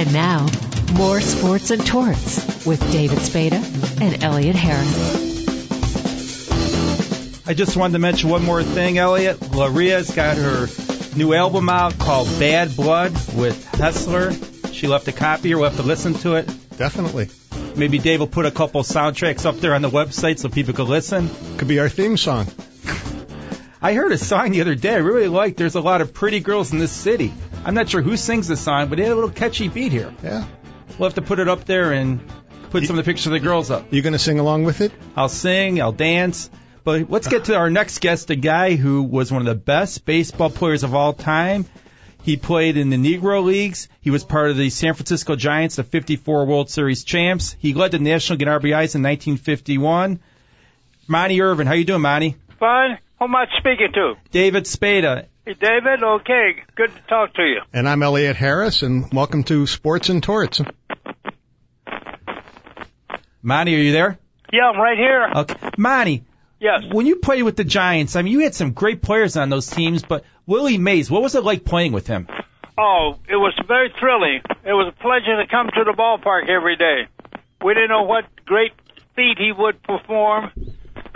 And now, more sports and torts with David Spada and Elliot Harris. I just wanted to mention one more thing, Elliot. Laria's got her new album out called Bad Blood with Hessler. She left a copy, or we'll have to listen to it. Definitely. Maybe Dave will put a couple soundtracks up there on the website so people can listen. Could be our theme song. I heard a song the other day I really liked. There's a lot of pretty girls in this city. I'm not sure who sings the song, but it had a little catchy beat here. Yeah. We'll have to put it up there and put some of the pictures of the girls up. You going to sing along with it? I'll sing, I'll dance. But let's get to our next guest, a guy who was one of the best baseball players of all time. He played in the Negro Leagues. He was part of the San Francisco Giants, the 54 World Series champs. He led the National League in RBIs in 1951. Monte Irvin, how you doing, Monte? Fine. Who am I speaking to? David Spada. Hey, David? Okay. Good to talk to you. And I'm Elliot Harris, and welcome to Sports and Torts. Monte, are you there? Yeah, I'm right here. Okay. Monte, Yes. when you played with the Giants, I mean, you had some great players on those teams, but Willie Mays, what was it like playing with him? Oh, it was very thrilling. It was a pleasure to come to the ballpark every day. We didn't know what great feat he would perform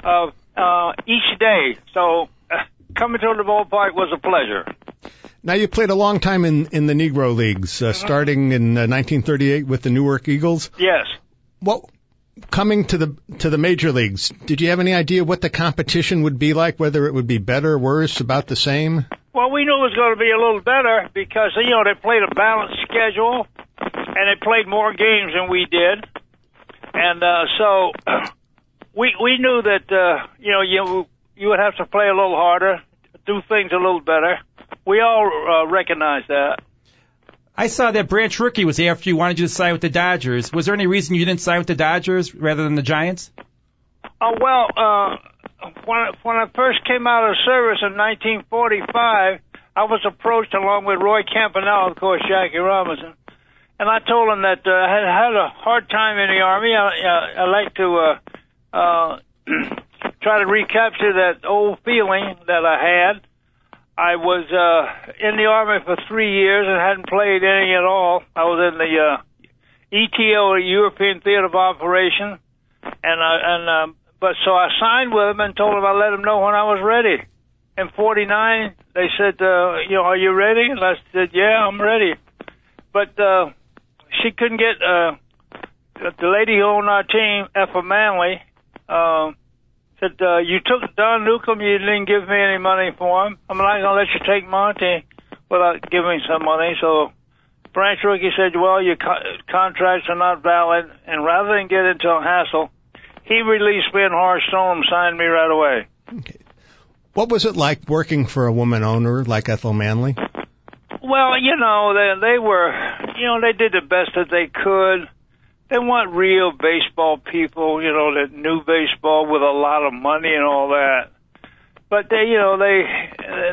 uh, uh, each day. So uh, coming to the ballpark was a pleasure. Now you played a long time in in the Negro Leagues, uh, starting in uh, 1938 with the Newark Eagles. Yes. What coming to the to the major leagues? Did you have any idea what the competition would be like? Whether it would be better, worse, about the same? Well, we knew it was going to be a little better because you know they played a balanced schedule and they played more games than we did, and uh, so we we knew that uh, you know you you would have to play a little harder, do things a little better. We all uh, recognize that. I saw that Branch Rickey was after you, wanted you to sign with the Dodgers. Was there any reason you didn't sign with the Dodgers rather than the Giants? Oh well, uh, when I, when I first came out of service in 1945, I was approached along with Roy Campanella, of course, Jackie Robinson, and I told him that uh, I had had a hard time in the army. I, I, I like to uh, uh, try to recapture that old feeling that I had. I was uh, in the army for three years and hadn't played any at all. I was in the uh, ETO, European Theater of Operation, and I, and um, but so I signed with him and told him I'd let him know when I was ready. In '49, they said, uh, you know, are you ready? And I said, yeah, I'm ready. But uh, she couldn't get uh, the lady owned our team, Effa Manley. Uh, said, uh, you took Don Newcombe, you didn't give me any money for him. I'm not going to let you take Monte without giving some money. So Branch Rickey said, well, your co- contracts are not valid. And rather than get into a hassle, he released me in Horace Stone signed me right away. Okay. What was it like working for a woman owner like Ethel Manley? Well, you know, they, they were, you know, they did the best that they could. They weren't real baseball people, you know, that knew baseball with a lot of money and all that. But they, you know, they,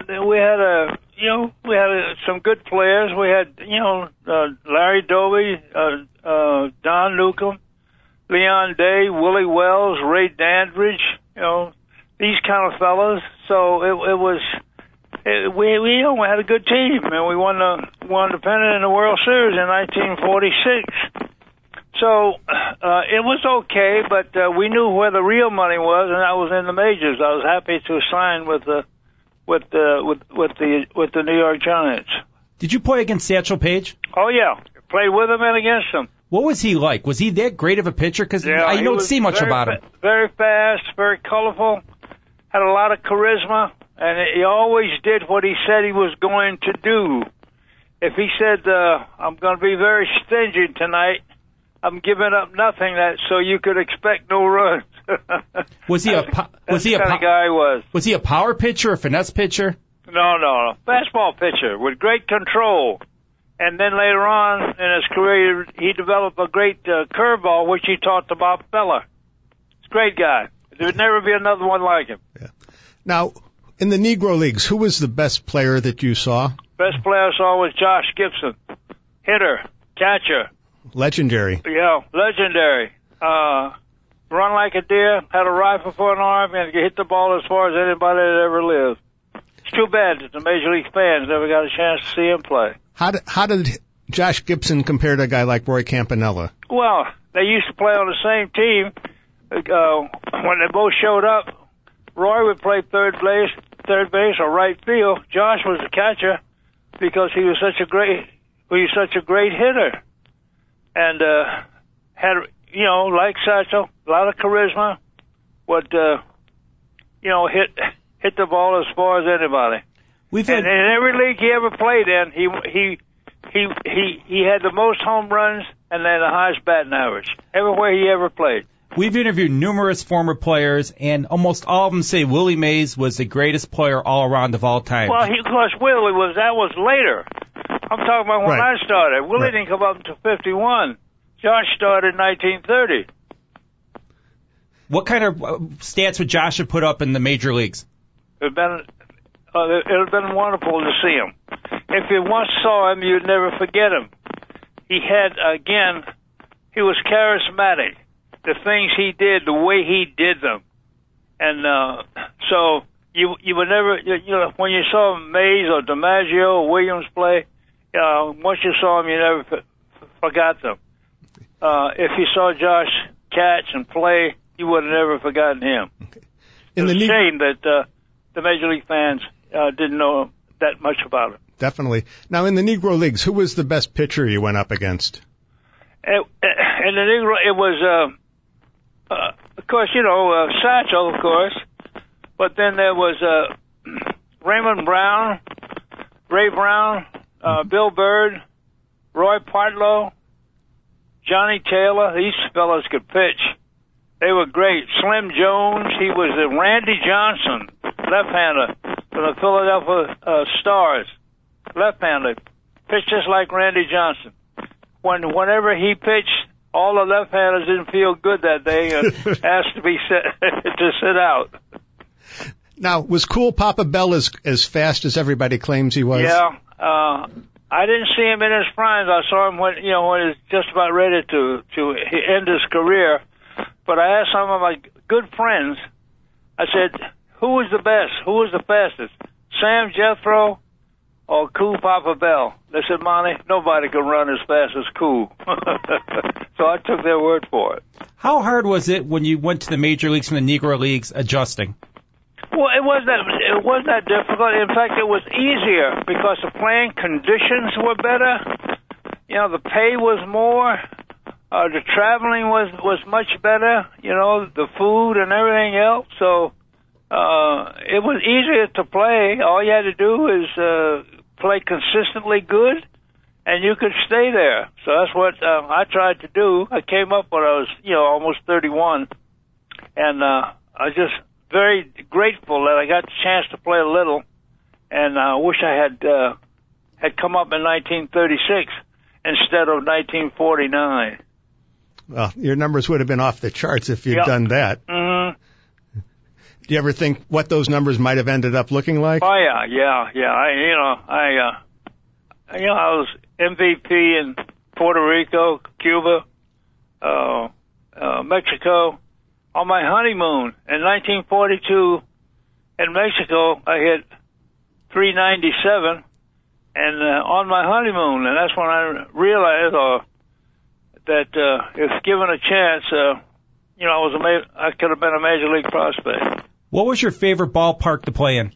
they we had a, you know, we had a, some good players. We had, you know, uh, Larry Doby, uh, uh, Don Newcombe, Leon Day, Willie Wells, Ray Dandridge, you know, these kind of fellas. So it, it was, it, we we you know, we had a good team, and we won the won the pennant in the World Series in 1946. So uh, it was okay, but uh, we knew where the real money was, and that was in the majors. I was happy to sign with the with the with with the with the New York Giants. Did you play against Satchel Paige? Oh yeah, played with him and against him. What was he like? Was he that great of a pitcher? Because I don't see much very about him. Very fast, very colorful, had a lot of charisma, and he always did what he said he was going to do. If he said, uh, "I'm going to be very stingy tonight," I'm giving up nothing. That so you could expect no runs. Was he a po- was he a the kind of po- guy was? was he a power pitcher, a finesse pitcher? No, no, no. Fastball pitcher with great control. And then later on in his career, he developed a great uh, curveball, which he taught to Bob Feller. He's a great guy. There would never be another one like him. Yeah. Now, in the Negro Leagues, who was the best player that you saw? Best player I saw was Josh Gibson. Hitter, catcher, Legendary. yeah, legendary. Uh, run like a deer, had a rifle for an arm, and could hit the ball as far as anybody that ever lived. It's too bad that the Major League fans never got a chance to see him play. How did how did Josh Gibson compare to a guy like Roy Campanella? Well, they used to play on the same team. Uh, when they both showed up, Roy would play third base, third base or right field. Josh was the catcher because he was such a great, he was such a great hitter, and uh, had you know like Satchel, a lot of charisma, would uh, you know hit hit the ball as far as anybody. We've had And in every league he ever played in, he he he he he had the most home runs and then the highest batting average everywhere he ever played. We've interviewed numerous former players, and almost all of them say Willie Mays was the greatest player all around of all time. Well, he, of course, Willie was that was later. I'm talking about when Right. I started. Willie Right. didn't come up until '51. Josh started in 1930. what kind of uh, stats would Josh have put up in the major leagues? It'd been uh, it would have been wonderful to see him. If you once saw him, you'd never forget him. He had again, he was charismatic. The things he did, the way he did them, and uh, so you you would never you, you know when you saw Mays or DiMaggio or Williams play, uh, once you saw him, you never f- forgot them. Uh, if you saw Josh catch and play, you would have never forgotten him In the it's a ne- shame that uh, the major league fans uh, didn't know that much about it. definitely. Now, in the Negro Leagues, who was the best pitcher you went up against? And, and the Negro, it was, uh, uh, of course, you know, uh, Satchel, of course, but then there was uh, Raymond Brown, Ray Brown, uh, Bill Byrd, Roy Partlow, Johnny Taylor. These fellows could pitch. They were great. Slim Jones, he was the Randy Johnson, left-hander from the Philadelphia uh, Stars, left-hander, pitched just like Randy Johnson. When whenever he pitched, all the left-handers didn't feel good that day and asked to be set, to sit out. Now, was Cool Papa Bell as as fast as everybody claims he was? Yeah, uh, I didn't see him in his prime. I saw him when you know when he was just about ready to to end his career. But I asked some of my good friends. I said, "Who was the best? Who was the fastest? Sam Jethroe or Cool Papa Bell?" They said, "Monte, nobody can run as fast as Cool." so I took their word for it. How hard was it when you went to the major leagues from the Negro leagues adjusting? Well, it wasn't that it wasn't that difficult. In fact, it was easier because the playing conditions were better. You know, the pay was more. Uh, the traveling was was much better. You know, the food and everything else. So uh, it was easier to play. All you had to do is uh, play consistently good, and you could stay there. So that's what uh, I tried to do. I came up when I was, you know, almost 31, and uh, I just very grateful that I got the chance to play a little, and I wish I had uh, had come up in 1936 instead of 1949. Well, your numbers would have been off the charts if you'd Yeah. done that. hmm Do you ever think what those numbers might have ended up looking like? Oh yeah, yeah, yeah. I, you know, I, uh, you know, I was MVP in Puerto Rico, Cuba, uh, uh, Mexico. On my honeymoon in 1942 in Mexico, I hit 397, and uh, on my honeymoon, and that's when I realized uh, that uh, if given a chance, uh, you know, I was a ma- I could have been a major league prospect. What was your favorite ballpark to play in?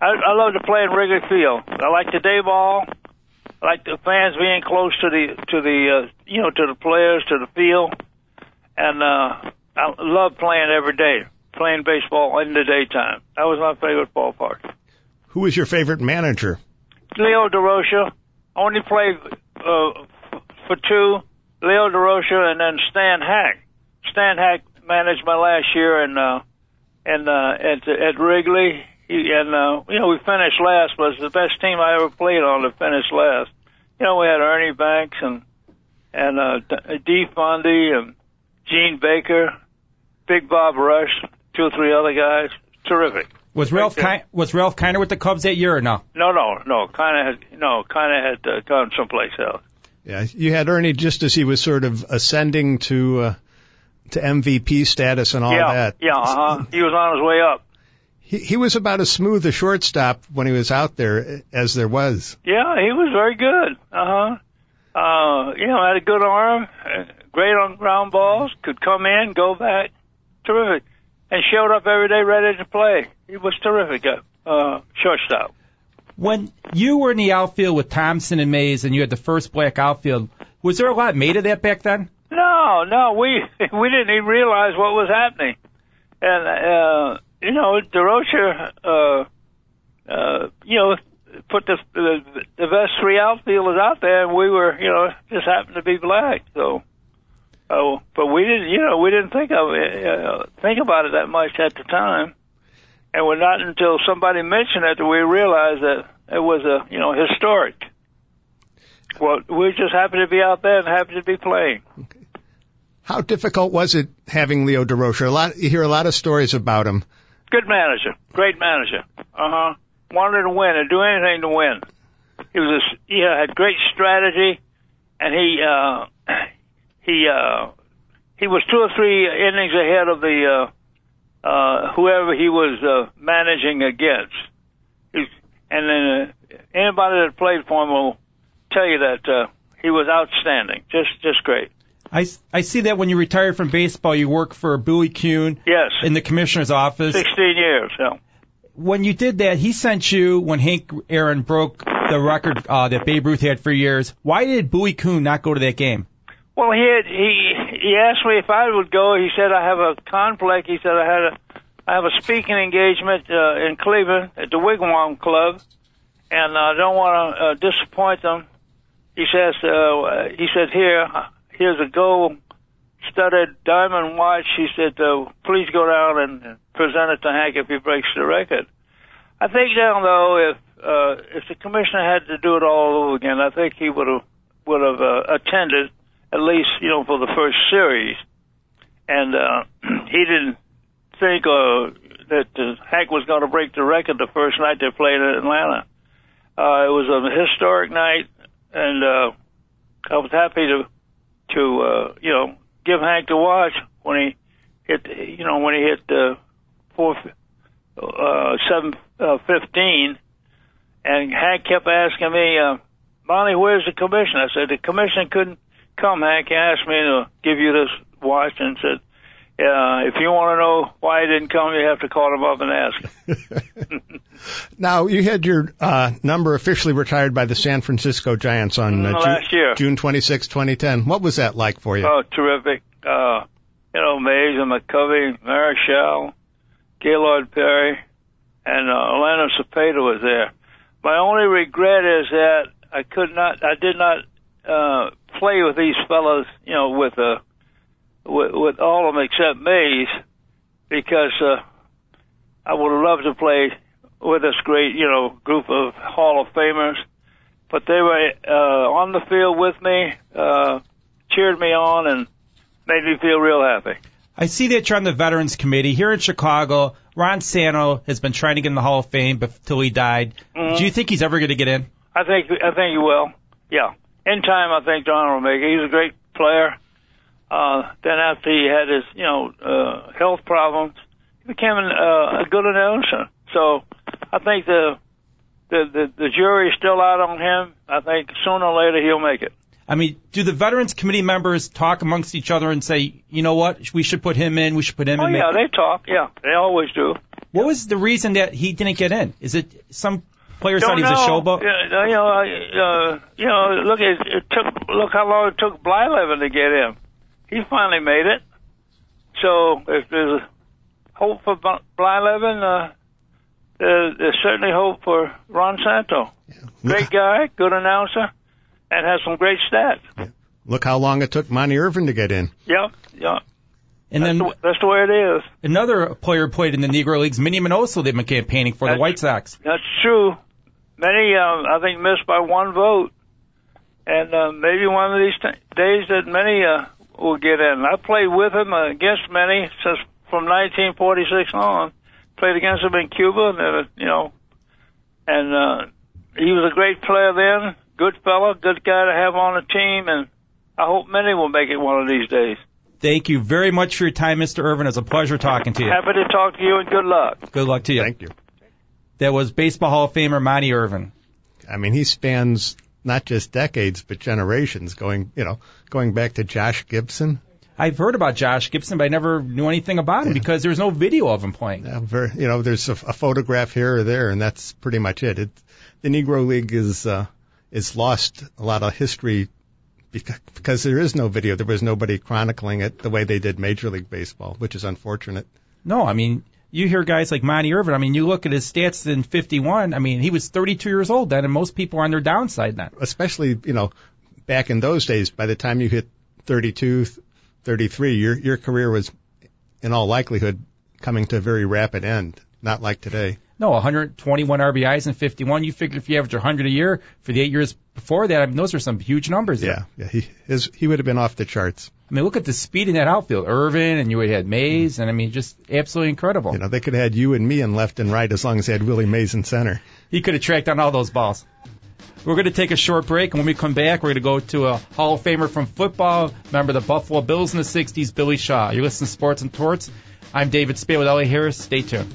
I, I love to play in Wrigley Field. I like the day ball. I like the fans being close to the to the uh, you know to the players to the field, and uh, I love playing every day, playing baseball in the daytime. That was my favorite ballpark. Who was your favorite manager? Leo Durocher. I only played uh, for two. Leo Durocher and then Stan Hack. Stan Hack managed my last year in uh, in uh, at at Wrigley. He, and uh, you know we finished last, but it's the best team I ever played on to finish last. You know we had Ernie Banks and and uh, D- Dee Fondy and Gene Baker, Big Bob Rush, two or three other guys. Terrific. Was Ralph there. Ki- was Ralph Kiner with the Cubs that year or no? No, no, no. Kind of had no. Kind of had uh, gone someplace else. Yeah, you had Ernie just as he was sort of ascending to uh, to MVP status and all yeah, that. yeah. Uh-huh. He was on his way up. He, he was about as smooth a shortstop when he was out there as there was. Yeah, he was very good. Uh huh. Uh, you know, had a good arm, uh, great on ground balls, could come in, go back, terrific, and showed up every day ready to play. He was terrific at uh, shortstop. When you were in the outfield with Thompson and Mays, and you had the first black outfield, was there a lot made of that back then? No, no, we we didn't even realize what was happening, and uh, you know, Durocher, uh, uh, you know, put the, the the best three outfielders out there, and we were, you know, just happened to be black. So, oh, but we didn't, you know, we didn't think of it, uh, think about it that much at the time, and we're not until somebody mentioned it that we realized that it was a, you know, historic. Well, we just happened to be out there and happened to be playing. How difficult was it having Leo Durocher? A lot, you hear a lot of stories about him. Good manager, great manager. Uh huh. Wanted to win and do anything to win. He was a, he had great strategy, and he uh, he uh, he was two or three innings ahead of the uh, uh, whoever he was uh, managing against. He's, and then uh, anybody that played for him will tell you that uh, he was outstanding, just just great. I, I see that when you retired from baseball, you work for Bowie Kuhn Yes, in the commissioner's office. sixteen years. Yeah. When you did that, he sent you when Hank Aaron broke the record uh, that Babe Ruth had for years. Why did Bowie Kuhn not go to that game? Well, he had, he he asked me if I would go. He said I have a conflict. He said I had a I have a speaking engagement uh, in Cleveland at the Wigwam Club, and I don't want to uh, disappoint them. He says uh, he said here here's a gold studded diamond watch. He said uh, please go down and present it to Hank if he breaks the record. I think though if uh, if the commissioner had to do it all over again, I think he would have would have uh, attended at least you know for the first series, and uh, he didn't think uh, that uh, Hank was going to break the record the first night they played in Atlanta. Uh, it was a historic night, and uh, I was happy to to uh, you know give Hank the watch when he hit you know when he hit uh, four uh, seven uh, fifteen, and Hank kept asking me, uh, Monte, where's the commission? I said the commission couldn't come. Hank asked me to give you this watch and said, uh, if you want to know why he didn't come, you have to call him up and ask him. Now, you had your uh, number officially retired by the San Francisco Giants on uh, Mm, Ju- year. June 26, 2010. What was that like for you? Oh, terrific. Uh, you know, Mays and McCovey, Marichal, Gaylord Perry, and uh, Orlando Cepeda was there. My only regret is that I could not, I did not uh, play with these fellows, you know, with uh, with, with all of them except Mays, because uh, I would love to play with this great, you know, group of Hall of Famers. But they were uh, on the field with me, uh, cheered me on, and made me feel real happy. I see that you're on the Veterans Committee here in Chicago. Ron Santo has been trying to get in the Hall of Fame until he died. Mhm. Do you think he's ever going to get in? I think I think he will. Yeah. In time, I think Don will make it. He's a great player. Uh, then after he had his, you know, uh, health problems, he became an, uh, a good announcer. So I think the, the the the jury's still out on him. I think sooner or later he'll make it. I mean, do the Veterans Committee members talk amongst each other and say, you know what, we should put him in, we should put him Oh in? Oh yeah, they talk. Yeah, they always do. What was the reason that he didn't get in? Is it some players Don't thought he was know. a showboat? Yeah, you know, uh, you know, look, it, it took look how long it took Blyleven to get him. He finally made it. So if there's hope for Bly- Blyleven, uh, there, there's certainly hope for Ron Santo. Yeah. Great guy, good announcer, and has some great stats. Yeah. Look how long it took Monte Irvin to get in. Yeah, yeah. And That's, then the, that's the way it is. another player played in the Negro Leagues, Minnie Minoso, they've been campaigning for the White Sox. That's true. Minnie, um, I think, missed by one vote, and uh, maybe one of these t- days that Minnie uh, will get in. I played with him uh, against Minnie since from 1946 on. Played against him in Cuba, and uh, you know, and uh, he was a great player then. Good fellow, good guy to have on the team, and I hope Minnie will make it one of these days. Thank you very much for your time, Mr. Irvin. It's a pleasure talking to you. Happy to talk to you, and good luck. Good luck to you. Thank you. That was Baseball Hall of Famer Monte Irvin. I mean, he spans not just decades but generations going you know going back to Josh Gibson. I've heard about Josh Gibson, but I never knew anything about him because there's no video of him playing. Uh, very, you know, there's a, a photograph here or there, and that's pretty much it. it the Negro League is uh, is lost a lot of history because, because there is no video. There was nobody chronicling it the way they did Major League Baseball, which is unfortunate. No, I mean, you hear guys like Monte Irvin. I mean, you look at his stats in 51. I mean, he was 32 years old then, and most people are on their downside then. Especially, you know, back in those days, by the time you hit 32, 33, your your career was, in all likelihood, coming to a very rapid end. Not like today. No, 121 RBIs in 51. You figure if you average 100 a year for the eight years before that, I mean, those are some huge numbers. Yeah, yeah. He his he would have been off the charts. I mean, look at the speed in that outfield. Irvin and you would had Mays, mm. and I mean, just absolutely incredible. You know, they could have had you and me in left and right as long as they had Willie Mays in center. He could have tracked down all those balls. We're going to take a short break, and when we come back, we're going to go to a Hall of Famer from football, member of the Buffalo Bills in the 60s, Billy Shaw. You're listening to Sports and Torts. I'm David Spada with Ellie Harris. Stay tuned.